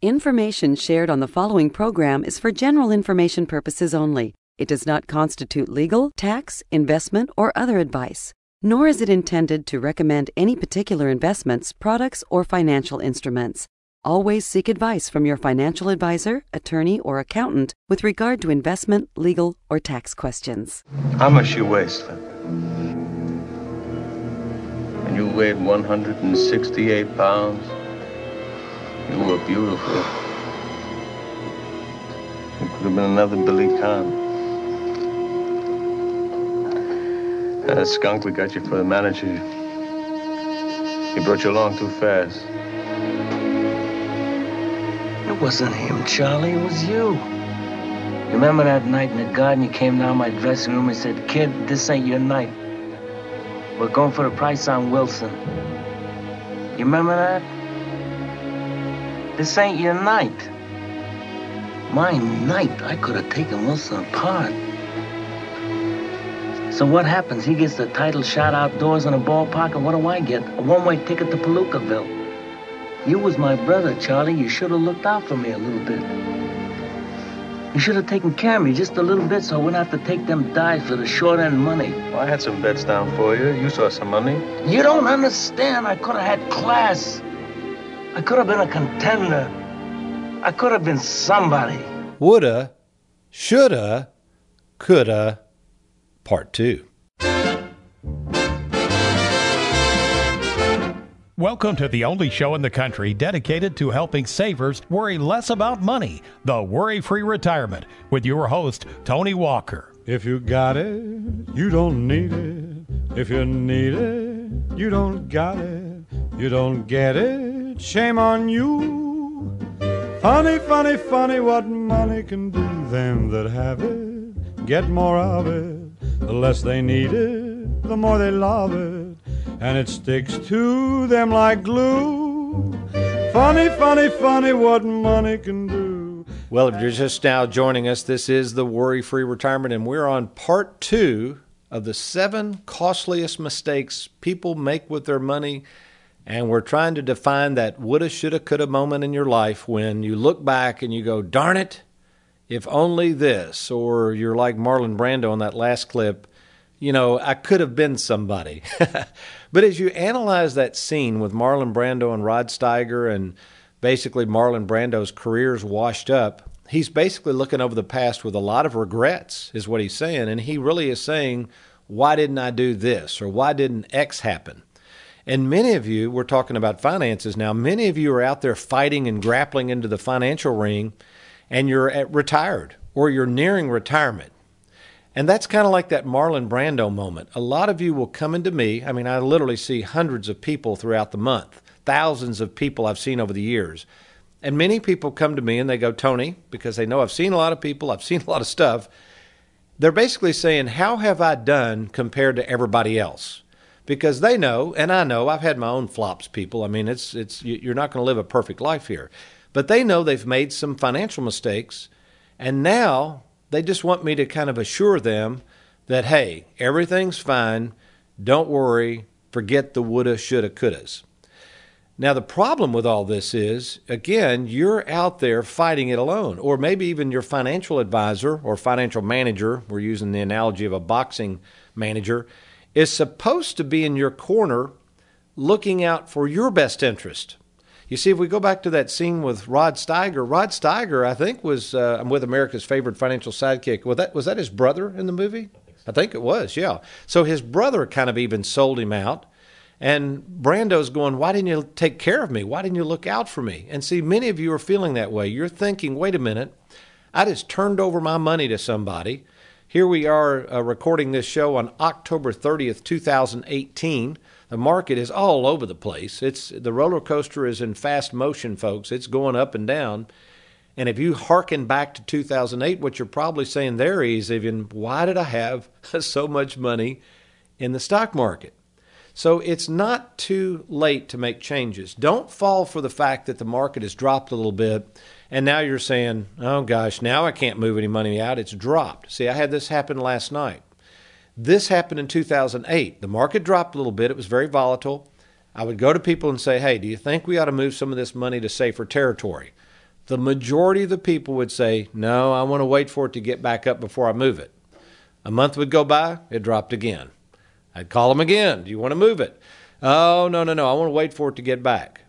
Information shared on the following program is for general information purposes only. It does not constitute legal, tax, investment, or other advice, nor is it intended to recommend any particular investments, products, or financial instruments. Always seek advice from your financial advisor, attorney, or accountant with regard to investment, legal, or tax questions. How much you weigh, Slip? And you weighed 168 pounds? You were beautiful. You could have been another Billy Conn. That skunk we got you for the manager. He brought you along too fast. It wasn't him, Charlie. It was you. You remember that night in the garden? You came down my dressing room and said, Kid, this ain't your night. We're going for the price on Wilson. You remember that? This ain't your night. My night, I could have taken Wilson apart. So what happens? He gets the title shot outdoors in a ballpark, and what do I get? A one-way ticket to Palookaville. You was my brother, Charlie. You should have looked out for me a little bit. You should have taken care of me just a little bit so I wouldn't have to take them dives for the short end money. Well, I had some bets down for you. You saw some money. You don't understand. I could have had class. I could have been a contender. I could have been somebody. Woulda, shoulda, coulda, part two. Welcome to the only show in the country dedicated to helping savers worry less about money, the Worry Free Retirement, with your host, Tony Walker. If you got it, you don't need it. If you need it, you don't got it. You don't get it, shame on you. Funny, funny, funny what money can do. Them that have it get more of it. The less they need it, the more they love it and it sticks to them like glue. Funny, funny, funny what money can do. Well, if you're just now joining us, this is the Worry Free Retirement, and we're on part two of the seven costliest mistakes people make with their money. And we're trying to define that woulda, shoulda, coulda moment in your life when you look back and you go, darn it, if only this. Or you're like Marlon Brando in that last clip, you know, I could have been somebody. but as you analyze that scene with Marlon Brando and Rod Steiger, and basically Marlon Brando's career's washed up, he's basically looking over the past with a lot of regrets, is what he's saying. And he really is saying, why didn't I do this? Or why didn't X happen? And many of you, we're talking about finances now, many of you are out there fighting and grappling into the financial ring, and you're at retired or you're nearing retirement and that's kind of like that Marlon Brando moment. A lot of you will come into me. I mean, I literally see hundreds of people throughout the month, thousands of people I've seen over the years. And many people come to me and they go, Tony, because they know I've seen a lot of people, I've seen a lot of stuff. They're basically saying, How have I done compared to everybody else? Because they know, and I know, I've had my own flops, people. I mean, it's, it's, you're not going to live a perfect life here. But they know they've made some financial mistakes. And now they just want me to kind of assure them that, hey, everything's fine. Don't worry. Forget the woulda, shoulda, couldas. Now, the problem with all this is, again, you're out there fighting it alone, or maybe even your financial advisor or financial manager, we're using the analogy of a boxing manager, is supposed to be in your corner looking out for your best interest. You see, if we go back to that scene with Rod Steiger, Rod Steiger, I think, was uh, with America's favorite financial sidekick. Was that was that his brother in the movie? I think it was. Yeah. So his brother kind of even sold him out. And Brando's going, Why didn't you take care of me? Why didn't you look out for me? And see, many of you are feeling that way. You're thinking, Wait a minute, I just turned over my money to somebody. Here we are uh, recording this show on October 30th, 2018. The market is all over the place. It's the roller coaster is in fast motion, folks. It's going up and down. And if you hearken back to 2008, what you're probably saying there is even, why did I have so much money in the stock market? So it's not too late to make changes. Don't fall for the fact that the market has dropped a little bit and now you're saying, oh gosh, now I can't move any money out. It's dropped. See, I had this happen last night. This happened in 2008. The market dropped a little bit, it was very volatile. I would go to people and say, hey, do you think we ought to move some of this money to safer territory? the majority of the people would say, No, I want to wait for it to get back up before I move it. A month would go by, it dropped again. I'd call them again. Do you want to move it? Oh, no, no, no. I want to wait for it to get back.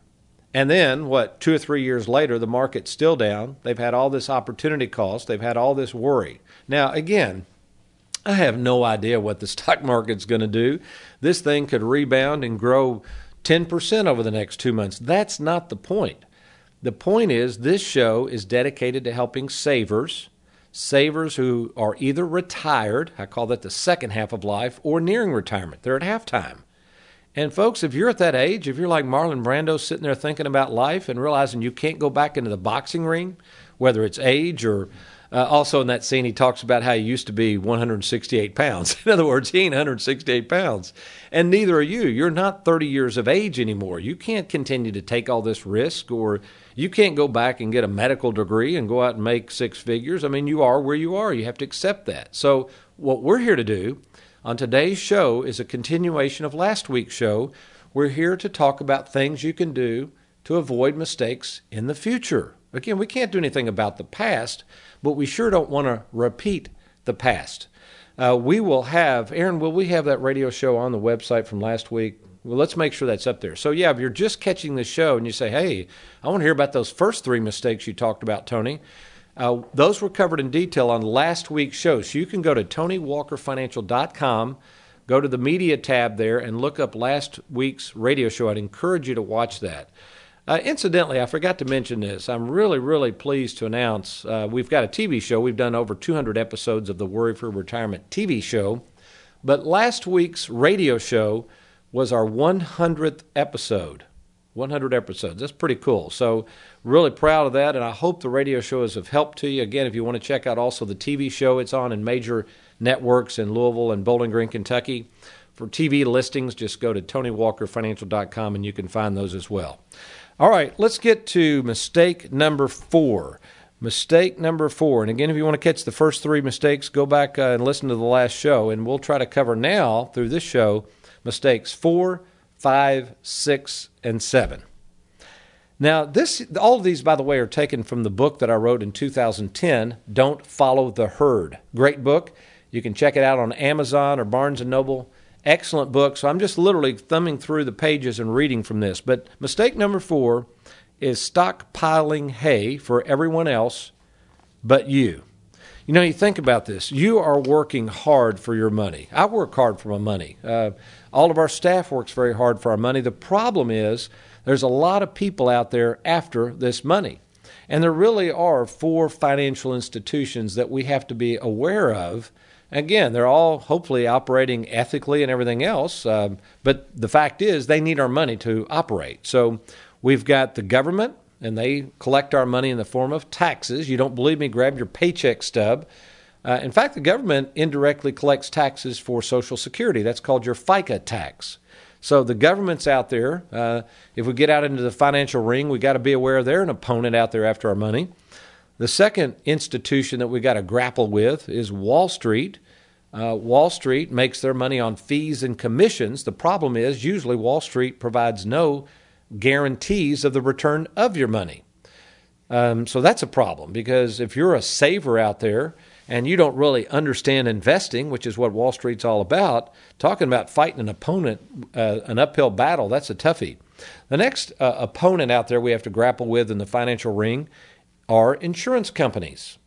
And then, what, two or three years later, the market's still down. They've had all this opportunity cost. They've had all this worry. Now, again, I have no idea what the stock market's going to do. This thing could rebound and grow 10% over the next two months. That's not the point. The point is, this show is dedicated to helping savers, savers who are either retired, I call that the second half of life, or nearing retirement. They're at halftime. And folks, if you're at that age, if you're like Marlon Brando sitting there thinking about life and realizing you can't go back into the boxing ring, whether it's age or uh, also in that scene, he talks about how he used to be 168 pounds. In other words, he ain't 168 pounds. And neither are you. You're not 30 years of age anymore. You can't continue to take all this risk, or you can't go back and get a medical degree and go out and make six figures. I mean, you are where you are. You have to accept that. So, what we're here to do on today's show is a continuation of last week's show. We're here to talk about things you can do to avoid mistakes in the future. Again, we can't do anything about the past, but we sure don't want to repeat the past. Uh, we will have, Aaron, will we have that radio show on the website from last week? Well, let's make sure that's up there. So, yeah, if you're just catching the show and you say, hey, I want to hear about those first three mistakes you talked about, Tony, uh, those were covered in detail on last week's show. So you can go to TonyWalkerFinancial.com, go to the media tab there, and look up last week's radio show. I'd encourage you to watch that. Uh, incidentally, I forgot to mention this. I'm really, really pleased to announce uh, we've got a TV show. We've done over 200 episodes of the Worry Free Retirement TV show. But last week's radio show was our 100th episode. 100 episodes. That's pretty cool. So, really proud of that. And I hope the radio show is of help to you. Again, if you want to check out also the TV show, it's on in major networks in Louisville and Bowling Green, Kentucky. For TV listings, just go to TonyWalkerFinancial.com and you can find those as well. All right, let's get to mistake number four. Mistake number four. And again, if you want to catch the first three mistakes, go back uh, and listen to the last show. And we'll try to cover now through this show mistakes four, five, six, and seven. Now, this all of these, by the way, are taken from the book that I wrote in 2010, Don't Follow the Herd. Great book. You can check it out on Amazon or Barnes & Noble. Excellent book. So I'm just literally thumbing through the pages and reading from this. But mistake number four is stockpiling hay for everyone else but you. You know, you think about this. You are working hard for your money. I work hard for my money. Uh, all of our staff works very hard for our money. The problem is there's a lot of people out there after this money. And there really are four financial institutions that we have to be aware of Again, they're all hopefully operating ethically and everything else, um, but the fact is they need our money to operate. So we've got the government, and they collect our money in the form of taxes. You don't believe me? Grab your paycheck stub. Uh, in fact, the government indirectly collects taxes for Social Security. That's called your FICA tax. So the government's out there. Uh, if we get out into the financial ring, we got to be aware they're an opponent out there after our money. The second institution that we got to grapple with is Wall Street. Uh, Wall Street makes their money on fees and commissions. The problem is, usually, Wall Street provides no guarantees of the return of your money. Um, so that's a problem because if you're a saver out there and you don't really understand investing, which is what Wall Street's all about, talking about fighting an opponent, uh, an uphill battle, that's a toughie. The next uh, opponent out there we have to grapple with in the financial ring are insurance companies.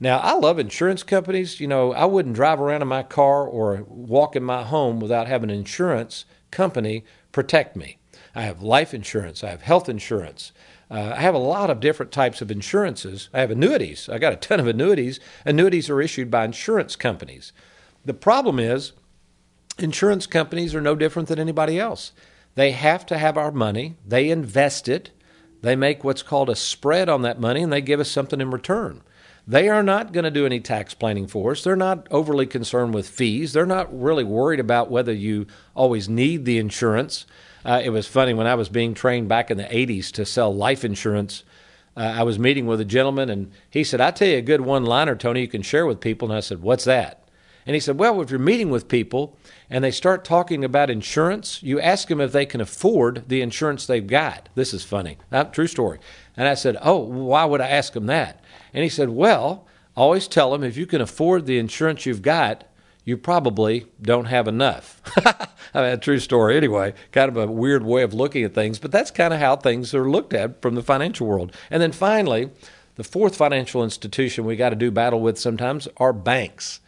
Now, I love insurance companies. You know, I wouldn't drive around in my car or walk in my home without having an insurance company protect me. I have life insurance, I have health insurance. Uh, I have a lot of different types of insurances. I have annuities. I got a ton of annuities. Annuities are issued by insurance companies. The problem is, insurance companies are no different than anybody else. They have to have our money, they invest it, they make what's called a spread on that money and they give us something in return. They are not going to do any tax planning for us. They're not overly concerned with fees. They're not really worried about whether you always need the insurance. Uh, it was funny when I was being trained back in the 80s to sell life insurance. Uh, I was meeting with a gentleman and he said, I tell you a good one liner, Tony, you can share with people. And I said, What's that? And he said, Well, if you're meeting with people and they start talking about insurance, you ask them if they can afford the insurance they've got. This is funny. Not true story. And I said, Oh, why would I ask them that? And he said, Well, always tell them if you can afford the insurance you've got, you probably don't have enough. I mean, a true story anyway, kind of a weird way of looking at things, but that's kind of how things are looked at from the financial world. And then finally, the fourth financial institution we got to do battle with sometimes are banks.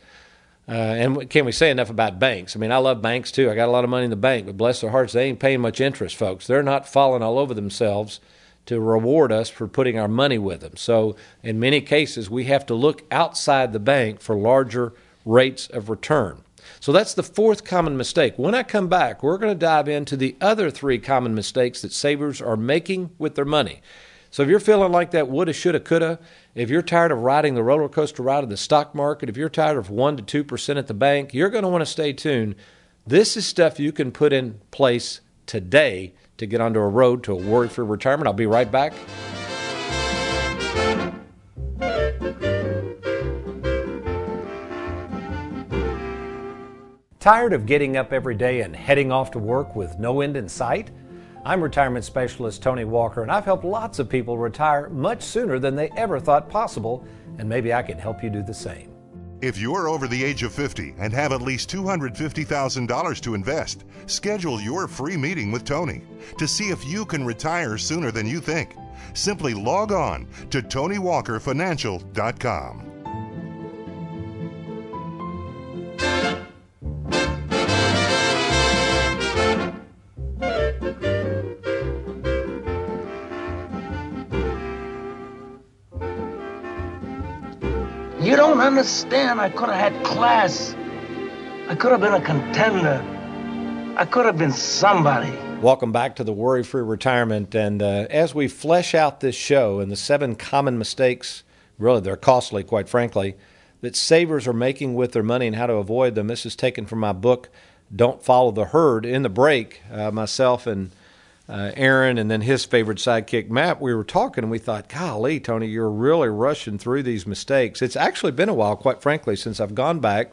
Uh, and can we say enough about banks? I mean, I love banks too. I got a lot of money in the bank, but bless their hearts, they ain't paying much interest, folks. They're not falling all over themselves to reward us for putting our money with them. So, in many cases, we have to look outside the bank for larger rates of return. So, that's the fourth common mistake. When I come back, we're going to dive into the other three common mistakes that savers are making with their money. So, if you're feeling like that woulda, shoulda, coulda, if you're tired of riding the roller coaster ride of the stock market, if you're tired of 1% to 2% at the bank, you're going to want to stay tuned. This is stuff you can put in place today to get onto a road to a worry free retirement. I'll be right back. Tired of getting up every day and heading off to work with no end in sight? I'm retirement specialist Tony Walker, and I've helped lots of people retire much sooner than they ever thought possible, and maybe I can help you do the same. If you're over the age of 50 and have at least $250,000 to invest, schedule your free meeting with Tony to see if you can retire sooner than you think. Simply log on to TonyWalkerFinancial.com. understand. I could have had class. I could have been a contender. I could have been somebody. Welcome back to the Worry Free Retirement. And uh, as we flesh out this show and the seven common mistakes, really, they're costly, quite frankly, that savers are making with their money and how to avoid them, this is taken from my book, Don't Follow the Herd. In the break, uh, myself and uh, Aaron and then his favorite sidekick, Matt, we were talking and we thought, golly, Tony, you're really rushing through these mistakes. It's actually been a while, quite frankly, since I've gone back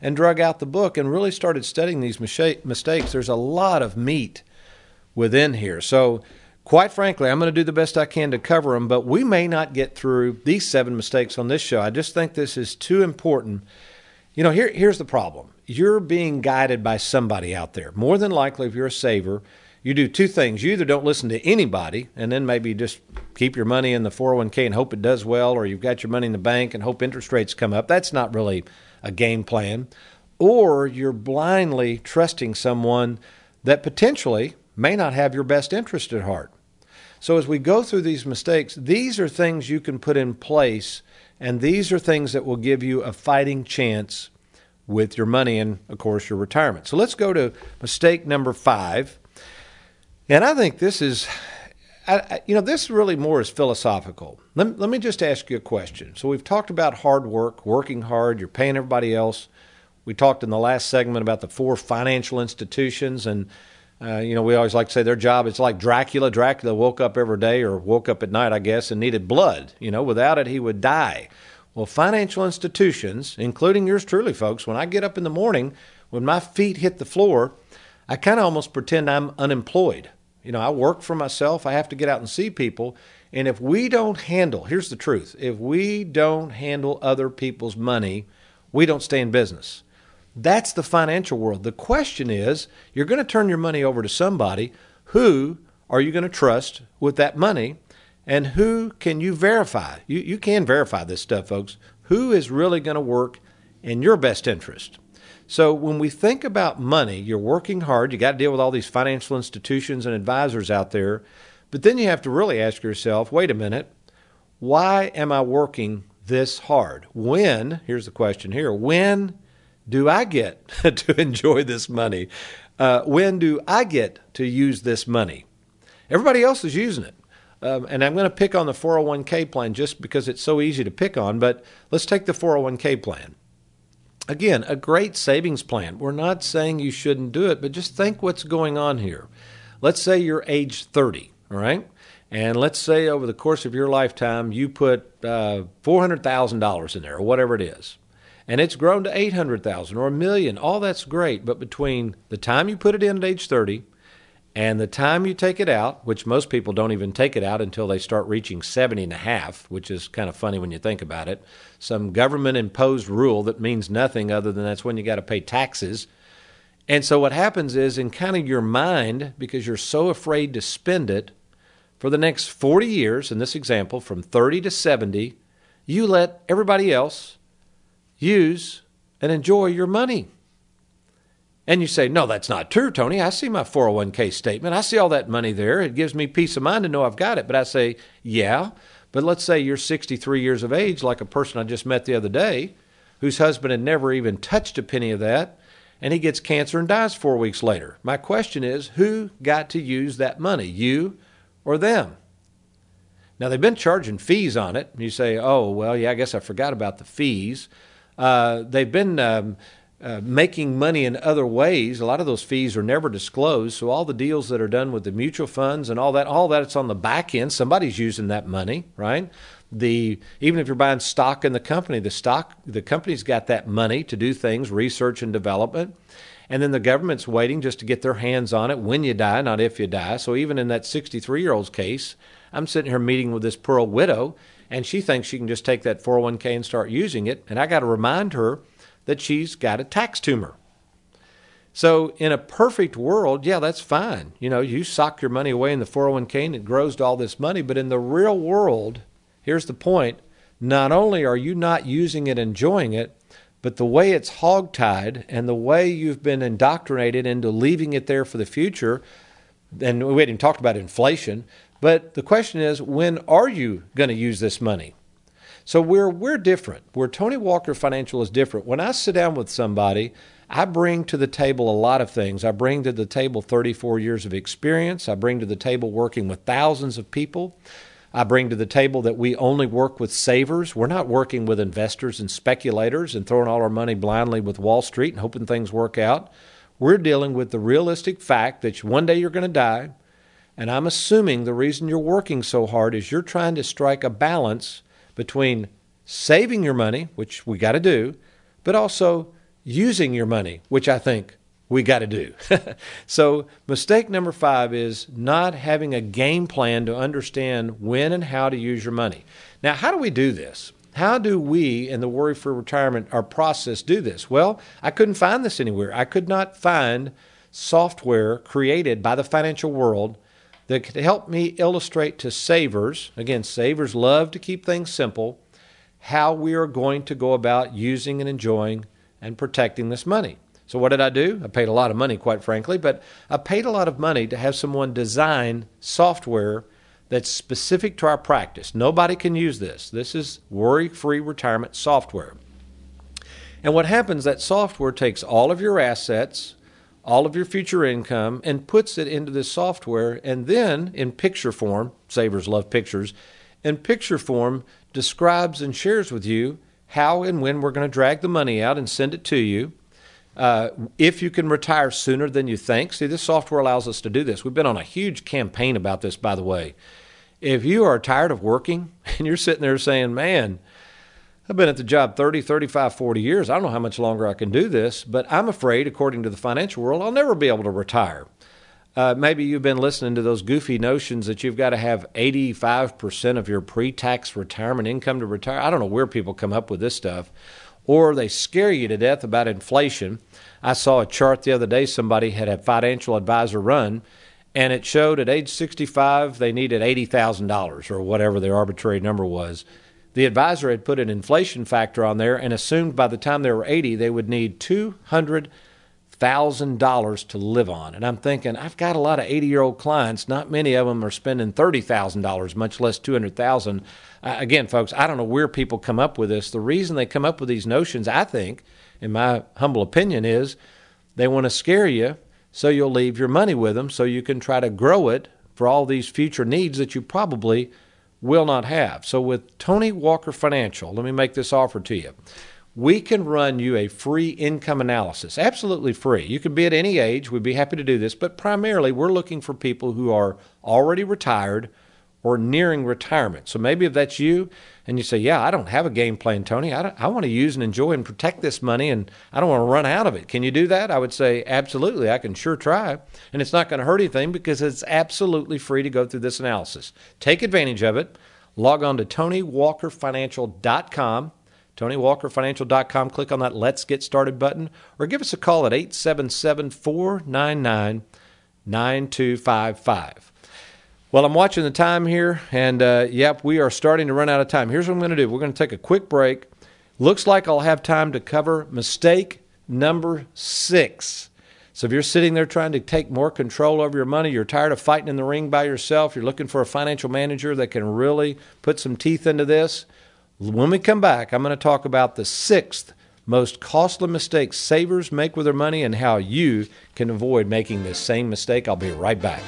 and drug out the book and really started studying these mistakes. There's a lot of meat within here. So, quite frankly, I'm going to do the best I can to cover them, but we may not get through these seven mistakes on this show. I just think this is too important. You know, here, here's the problem you're being guided by somebody out there. More than likely, if you're a saver, you do two things. You either don't listen to anybody and then maybe just keep your money in the 401k and hope it does well, or you've got your money in the bank and hope interest rates come up. That's not really a game plan. Or you're blindly trusting someone that potentially may not have your best interest at heart. So as we go through these mistakes, these are things you can put in place, and these are things that will give you a fighting chance with your money and, of course, your retirement. So let's go to mistake number five and I think this is, I, you know, this really more is philosophical. Let, let me just ask you a question. So we've talked about hard work, working hard, you're paying everybody else. We talked in the last segment about the four financial institutions, and uh, you know, we always like to say their job is like Dracula. Dracula woke up every day or woke up at night, I guess, and needed blood. You know, without it, he would die. Well, financial institutions, including yours truly, folks, when I get up in the morning, when my feet hit the floor, I kind of almost pretend I'm unemployed. You know, I work for myself. I have to get out and see people. And if we don't handle, here's the truth if we don't handle other people's money, we don't stay in business. That's the financial world. The question is you're going to turn your money over to somebody. Who are you going to trust with that money? And who can you verify? You, you can verify this stuff, folks. Who is really going to work in your best interest? So when we think about money, you're working hard, you got to deal with all these financial institutions and advisors out there, but then you have to really ask yourself, wait a minute, why am I working this hard? When, here's the question here, when do I get to enjoy this money? Uh, when do I get to use this money? Everybody else is using it. Um, and I'm going to pick on the 401k plan just because it's so easy to pick on, but let's take the 401k plan. Again, a great savings plan. We're not saying you shouldn't do it, but just think what's going on here. Let's say you're age 30, all right? And let's say over the course of your lifetime, you put uh, $400,000 in there or whatever it is. And it's grown to 800,000 or a million. All that's great, but between the time you put it in at age 30 And the time you take it out, which most people don't even take it out until they start reaching 70 and a half, which is kind of funny when you think about it. Some government imposed rule that means nothing other than that's when you got to pay taxes. And so what happens is in kind of your mind, because you're so afraid to spend it, for the next 40 years, in this example, from 30 to 70, you let everybody else use and enjoy your money. And you say, No, that's not true, Tony. I see my 401k statement. I see all that money there. It gives me peace of mind to know I've got it. But I say, Yeah. But let's say you're 63 years of age, like a person I just met the other day, whose husband had never even touched a penny of that, and he gets cancer and dies four weeks later. My question is, who got to use that money, you or them? Now, they've been charging fees on it. You say, oh, well, yeah, I guess I forgot about the fees. Uh, they've been um, uh, making money in other ways. A lot of those fees are never disclosed. So all the deals that are done with the mutual funds and all that, all that it's on the back end. Somebody's using that money, right? The even if you're buying stock in the company, the stock the company's got that money to do things, research and development. And then the government's waiting just to get their hands on it when you die, not if you die. So even in that 63 year old's case, I'm sitting here meeting with this poor widow, and she thinks she can just take that 401k and start using it. And I got to remind her that she's got a tax tumor. So, in a perfect world, yeah, that's fine. You know, you sock your money away in the 401k and it grows to all this money. But in the real world, here's the point not only are you not using it, enjoying it, but the way it's hogtied and the way you've been indoctrinated into leaving it there for the future, and we hadn't talked about inflation, but the question is when are you going to use this money? So we're we're different. Where Tony Walker Financial is different. When I sit down with somebody, I bring to the table a lot of things. I bring to the table 34 years of experience. I bring to the table working with thousands of people. I bring to the table that we only work with savers. We're not working with investors and speculators and throwing all our money blindly with Wall Street and hoping things work out. We're dealing with the realistic fact that one day you're going to die. And I'm assuming the reason you're working so hard is you're trying to strike a balance between saving your money, which we got to do, but also using your money, which I think we got to do. so, mistake number five is not having a game plan to understand when and how to use your money. Now, how do we do this? How do we in the Worry Free Retirement, our process, do this? Well, I couldn't find this anywhere. I could not find software created by the financial world that could help me illustrate to savers, again, savers love to keep things simple, how we are going to go about using and enjoying and protecting this money. So, what did I do? I paid a lot of money, quite frankly, but I paid a lot of money to have someone design software that's specific to our practice. Nobody can use this. This is worry free retirement software. And what happens, that software takes all of your assets, all of your future income and puts it into this software. And then in picture form savers love pictures in picture form describes and shares with you how and when we're going to drag the money out and send it to you. Uh, if you can retire sooner than you think see this software allows us to do this. We've been on a huge campaign about this by the way. If you are tired of working and you're sitting there saying man I've been at the job 30, 35, 40 years. I don't know how much longer I can do this, but I'm afraid, according to the financial world, I'll never be able to retire. Uh, maybe you've been listening to those goofy notions that you've got to have 85% of your pre tax retirement income to retire. I don't know where people come up with this stuff. Or they scare you to death about inflation. I saw a chart the other day, somebody had a financial advisor run, and it showed at age 65 they needed $80,000 or whatever the arbitrary number was the advisor had put an inflation factor on there and assumed by the time they were 80, they would need $200,000 to live on. And I'm thinking, I've got a lot of 80 year old clients. Not many of them are spending $30,000, much less 200000 uh, Again, folks, I don't know where people come up with this. The reason they come up with these notions, I think, in my humble opinion, is they want to scare you so you'll leave your money with them so you can try to grow it for all these future needs that you probably will not have. So, with Tony Walker Financial, let me make this offer to you. We can run you a free income analysis, absolutely free. You can be at any age, we'd be happy to do this, but primarily we're looking for people who are already retired or nearing retirement. So maybe if that's you and you say, Yeah, I don't have a game plan, Tony, I, I want to use and enjoy and protect this money and I don't want to run out of it. Can you do that? I would say, Absolutely. I can sure try. And it's not going to hurt anything because it's absolutely free to go through this analysis. Take advantage of it. Log on to TonyWalkerFinancial.com. TonyWalkerFinancial.com. Click on that Let's Get Started button or give us a call at 877 499 9255. Well, I'm watching the time here, and uh, yep, we are starting to run out of time. Here's what I'm going to do we're going to take a quick break. Looks like I'll have time to cover mistake number six. So if you're sitting there trying to take more control over your money, you're tired of fighting in the ring by yourself, you're looking for a financial manager that can really put some teeth into this. When we come back, I'm going to talk about the sixth most costly mistake savers make with their money and how you can avoid making this same mistake. I'll be right back.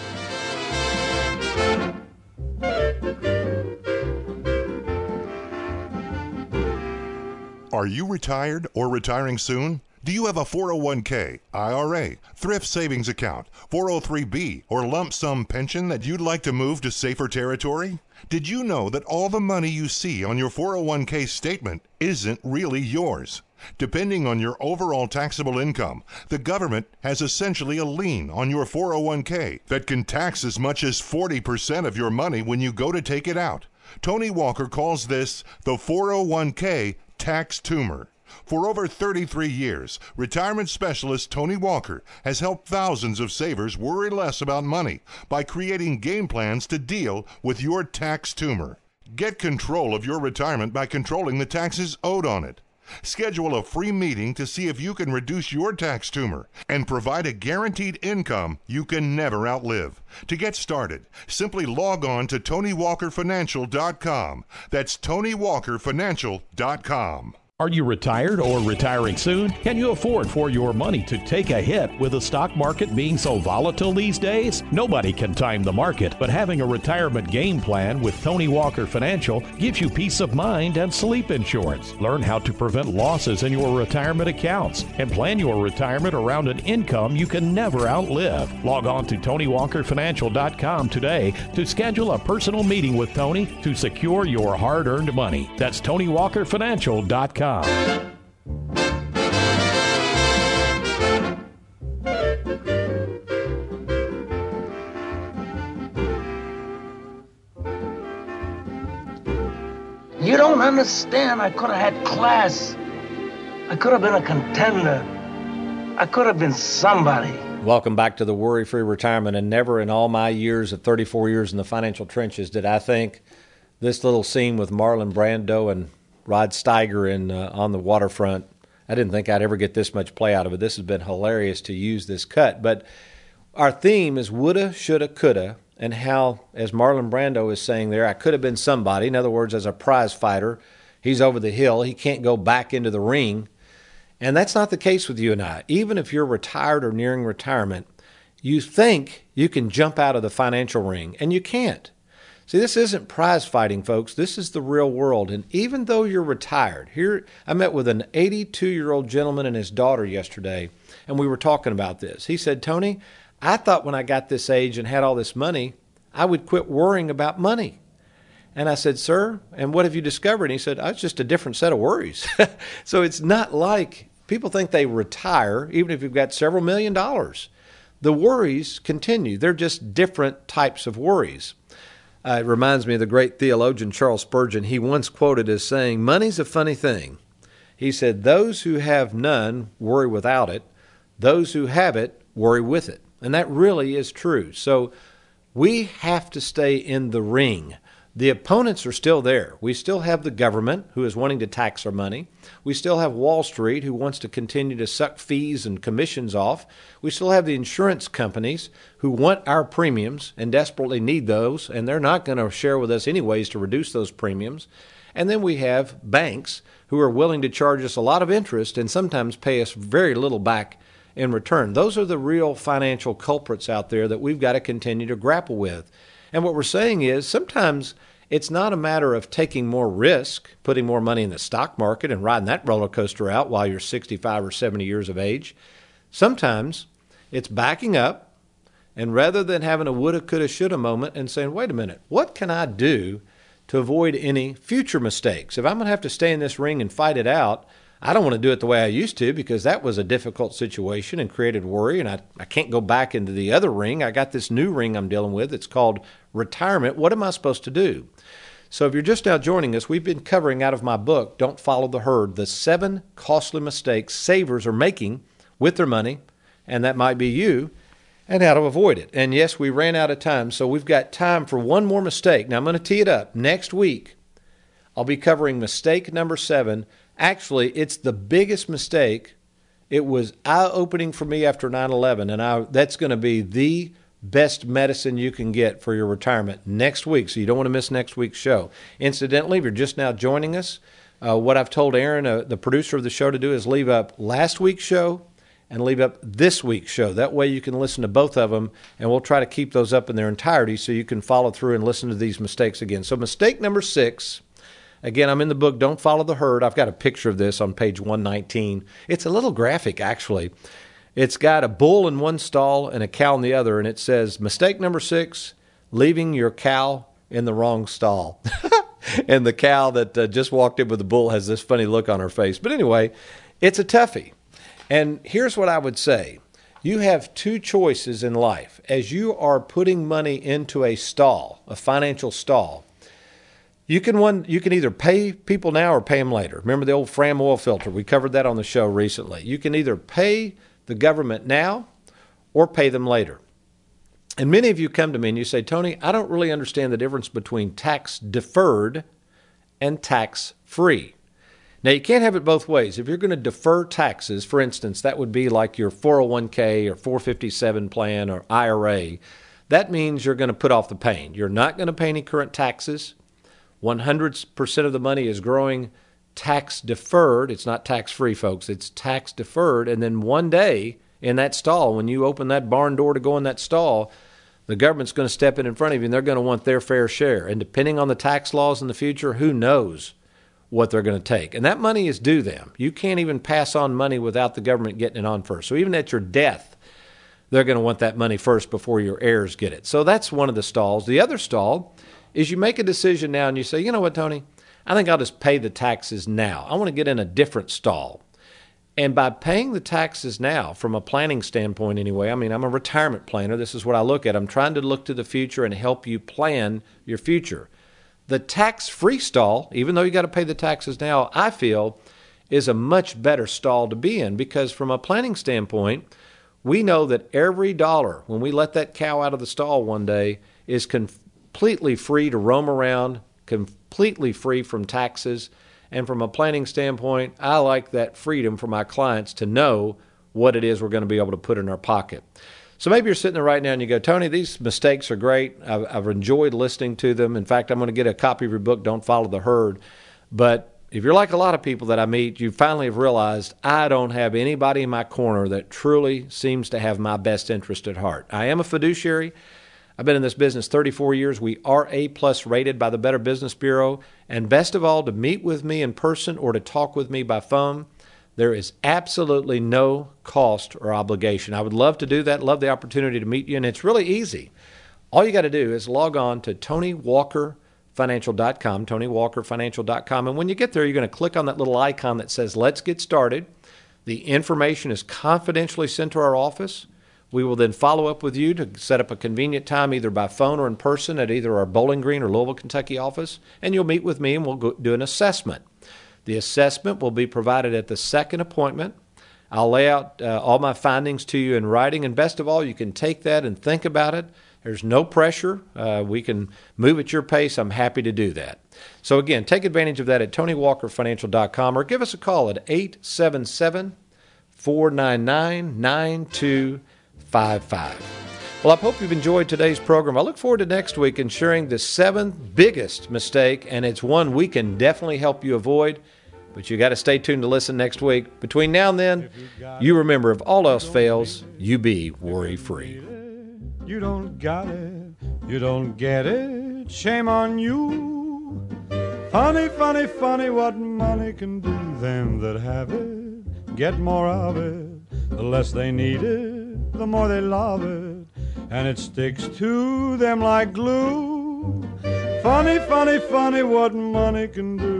Are you retired or retiring soon? Do you have a 401k, IRA, thrift savings account, 403b, or lump sum pension that you'd like to move to safer territory? Did you know that all the money you see on your 401k statement isn't really yours? Depending on your overall taxable income, the government has essentially a lien on your 401k that can tax as much as 40% of your money when you go to take it out. Tony Walker calls this the 401k tax tumor. For over 33 years, retirement specialist Tony Walker has helped thousands of savers worry less about money by creating game plans to deal with your tax tumor. Get control of your retirement by controlling the taxes owed on it. Schedule a free meeting to see if you can reduce your tax tumor and provide a guaranteed income you can never outlive. To get started, simply log on to TonyWalkerFinancial.com. That's TonyWalkerFinancial.com. Are you retired or retiring soon? Can you afford for your money to take a hit with the stock market being so volatile these days? Nobody can time the market, but having a retirement game plan with Tony Walker Financial gives you peace of mind and sleep insurance. Learn how to prevent losses in your retirement accounts and plan your retirement around an income you can never outlive. Log on to TonyWalkerFinancial.com today to schedule a personal meeting with Tony to secure your hard earned money. That's TonyWalkerFinancial.com. You don't understand. I could have had class. I could have been a contender. I could have been somebody. Welcome back to the Worry Free Retirement. And never in all my years of 34 years in the financial trenches did I think this little scene with Marlon Brando and Rod Steiger in uh, on the waterfront. I didn't think I'd ever get this much play out of it. This has been hilarious to use this cut. But our theme is woulda, shoulda, coulda, and how, as Marlon Brando is saying there, I could have been somebody. In other words, as a prize fighter, he's over the hill. He can't go back into the ring. And that's not the case with you and I. Even if you're retired or nearing retirement, you think you can jump out of the financial ring, and you can't. See, this isn't prize fighting, folks. This is the real world. And even though you're retired, here I met with an 82 year old gentleman and his daughter yesterday, and we were talking about this. He said, Tony, I thought when I got this age and had all this money, I would quit worrying about money. And I said, Sir, and what have you discovered? And he said, oh, It's just a different set of worries. so it's not like people think they retire, even if you've got several million dollars. The worries continue, they're just different types of worries. Uh, it reminds me of the great theologian Charles Spurgeon. He once quoted as saying, Money's a funny thing. He said, Those who have none worry without it, those who have it worry with it. And that really is true. So we have to stay in the ring. The opponents are still there. We still have the government who is wanting to tax our money. We still have Wall Street who wants to continue to suck fees and commissions off. We still have the insurance companies who want our premiums and desperately need those, and they're not going to share with us anyways to reduce those premiums. And then we have banks who are willing to charge us a lot of interest and sometimes pay us very little back in return. Those are the real financial culprits out there that we've got to continue to grapple with. And what we're saying is sometimes it's not a matter of taking more risk, putting more money in the stock market and riding that roller coaster out while you're 65 or 70 years of age. Sometimes it's backing up And rather than having a woulda, coulda, shoulda moment and saying, wait a minute, what can I do to avoid any future mistakes? If I'm going to have to stay in this ring and fight it out, I don't want to do it the way I used to because that was a difficult situation and created worry. And I, I can't go back into the other ring. I got this new ring I'm dealing with. It's called retirement. What am I supposed to do? So, if you're just now joining us, we've been covering out of my book, Don't Follow the Herd, the seven costly mistakes savers are making with their money, and that might be you, and how to avoid it. And yes, we ran out of time, so we've got time for one more mistake. Now, I'm going to tee it up. Next week, I'll be covering mistake number seven. Actually, it's the biggest mistake. It was eye opening for me after 9 11, and I, that's going to be the best medicine you can get for your retirement next week. So you don't want to miss next week's show. Incidentally, if you're just now joining us, uh, what I've told Aaron, uh, the producer of the show, to do is leave up last week's show and leave up this week's show. That way you can listen to both of them, and we'll try to keep those up in their entirety so you can follow through and listen to these mistakes again. So, mistake number six. Again, I'm in the book Don't Follow the Herd. I've got a picture of this on page 119. It's a little graphic, actually. It's got a bull in one stall and a cow in the other, and it says, Mistake number six, leaving your cow in the wrong stall. and the cow that uh, just walked in with the bull has this funny look on her face. But anyway, it's a toughie. And here's what I would say you have two choices in life. As you are putting money into a stall, a financial stall, you can one you can either pay people now or pay them later. Remember the old Fram oil filter? We covered that on the show recently. You can either pay the government now or pay them later. And many of you come to me and you say, Tony, I don't really understand the difference between tax deferred and tax free. Now, you can't have it both ways. If you're going to defer taxes, for instance, that would be like your 401k or 457 plan or IRA, that means you're going to put off the pain. You're not going to pay any current taxes. 100% of the money is growing tax deferred. It's not tax free, folks. It's tax deferred. And then one day in that stall, when you open that barn door to go in that stall, the government's going to step in in front of you and they're going to want their fair share. And depending on the tax laws in the future, who knows what they're going to take. And that money is due them. You can't even pass on money without the government getting it on first. So even at your death, they're going to want that money first before your heirs get it. So that's one of the stalls. The other stall is you make a decision now and you say, you know what, Tony? I think I'll just pay the taxes now. I want to get in a different stall. And by paying the taxes now, from a planning standpoint anyway, I mean, I'm a retirement planner. This is what I look at. I'm trying to look to the future and help you plan your future. The tax free stall, even though you got to pay the taxes now, I feel is a much better stall to be in because, from a planning standpoint, we know that every dollar, when we let that cow out of the stall one day, is completely free to roam around, completely free from taxes. And from a planning standpoint, I like that freedom for my clients to know what it is we're going to be able to put in our pocket. So maybe you're sitting there right now and you go, Tony, these mistakes are great. I've, I've enjoyed listening to them. In fact, I'm going to get a copy of your book, Don't Follow the Herd. But if you're like a lot of people that I meet, you finally have realized I don't have anybody in my corner that truly seems to have my best interest at heart. I am a fiduciary. I've been in this business 34 years. We are A plus rated by the Better Business Bureau. And best of all, to meet with me in person or to talk with me by phone, there is absolutely no cost or obligation. I would love to do that, love the opportunity to meet you, and it's really easy. All you got to do is log on to TonyWalkerFinancial.com, TonyWalkerFinancial.com, and when you get there, you're going to click on that little icon that says Let's Get Started. The information is confidentially sent to our office. We will then follow up with you to set up a convenient time, either by phone or in person, at either our Bowling Green or Louisville, Kentucky office, and you'll meet with me and we'll do an assessment. The assessment will be provided at the second appointment. I'll lay out uh, all my findings to you in writing, and best of all, you can take that and think about it. There's no pressure. Uh, we can move at your pace. I'm happy to do that. So, again, take advantage of that at TonyWalkerFinancial.com or give us a call at 877 499 9255. Well, I hope you've enjoyed today's program. I look forward to next week and sharing the seventh biggest mistake, and it's one we can definitely help you avoid. But you got to stay tuned to listen next week. Between now and then, you remember if all else fails, you be worry free. You don't got it, you don't get it, shame on you. Funny, funny, funny what money can do. Them that have it get more of it. The less they need it, the more they love it. and it sticks to them like glue. Funny, funny, funny what money can do.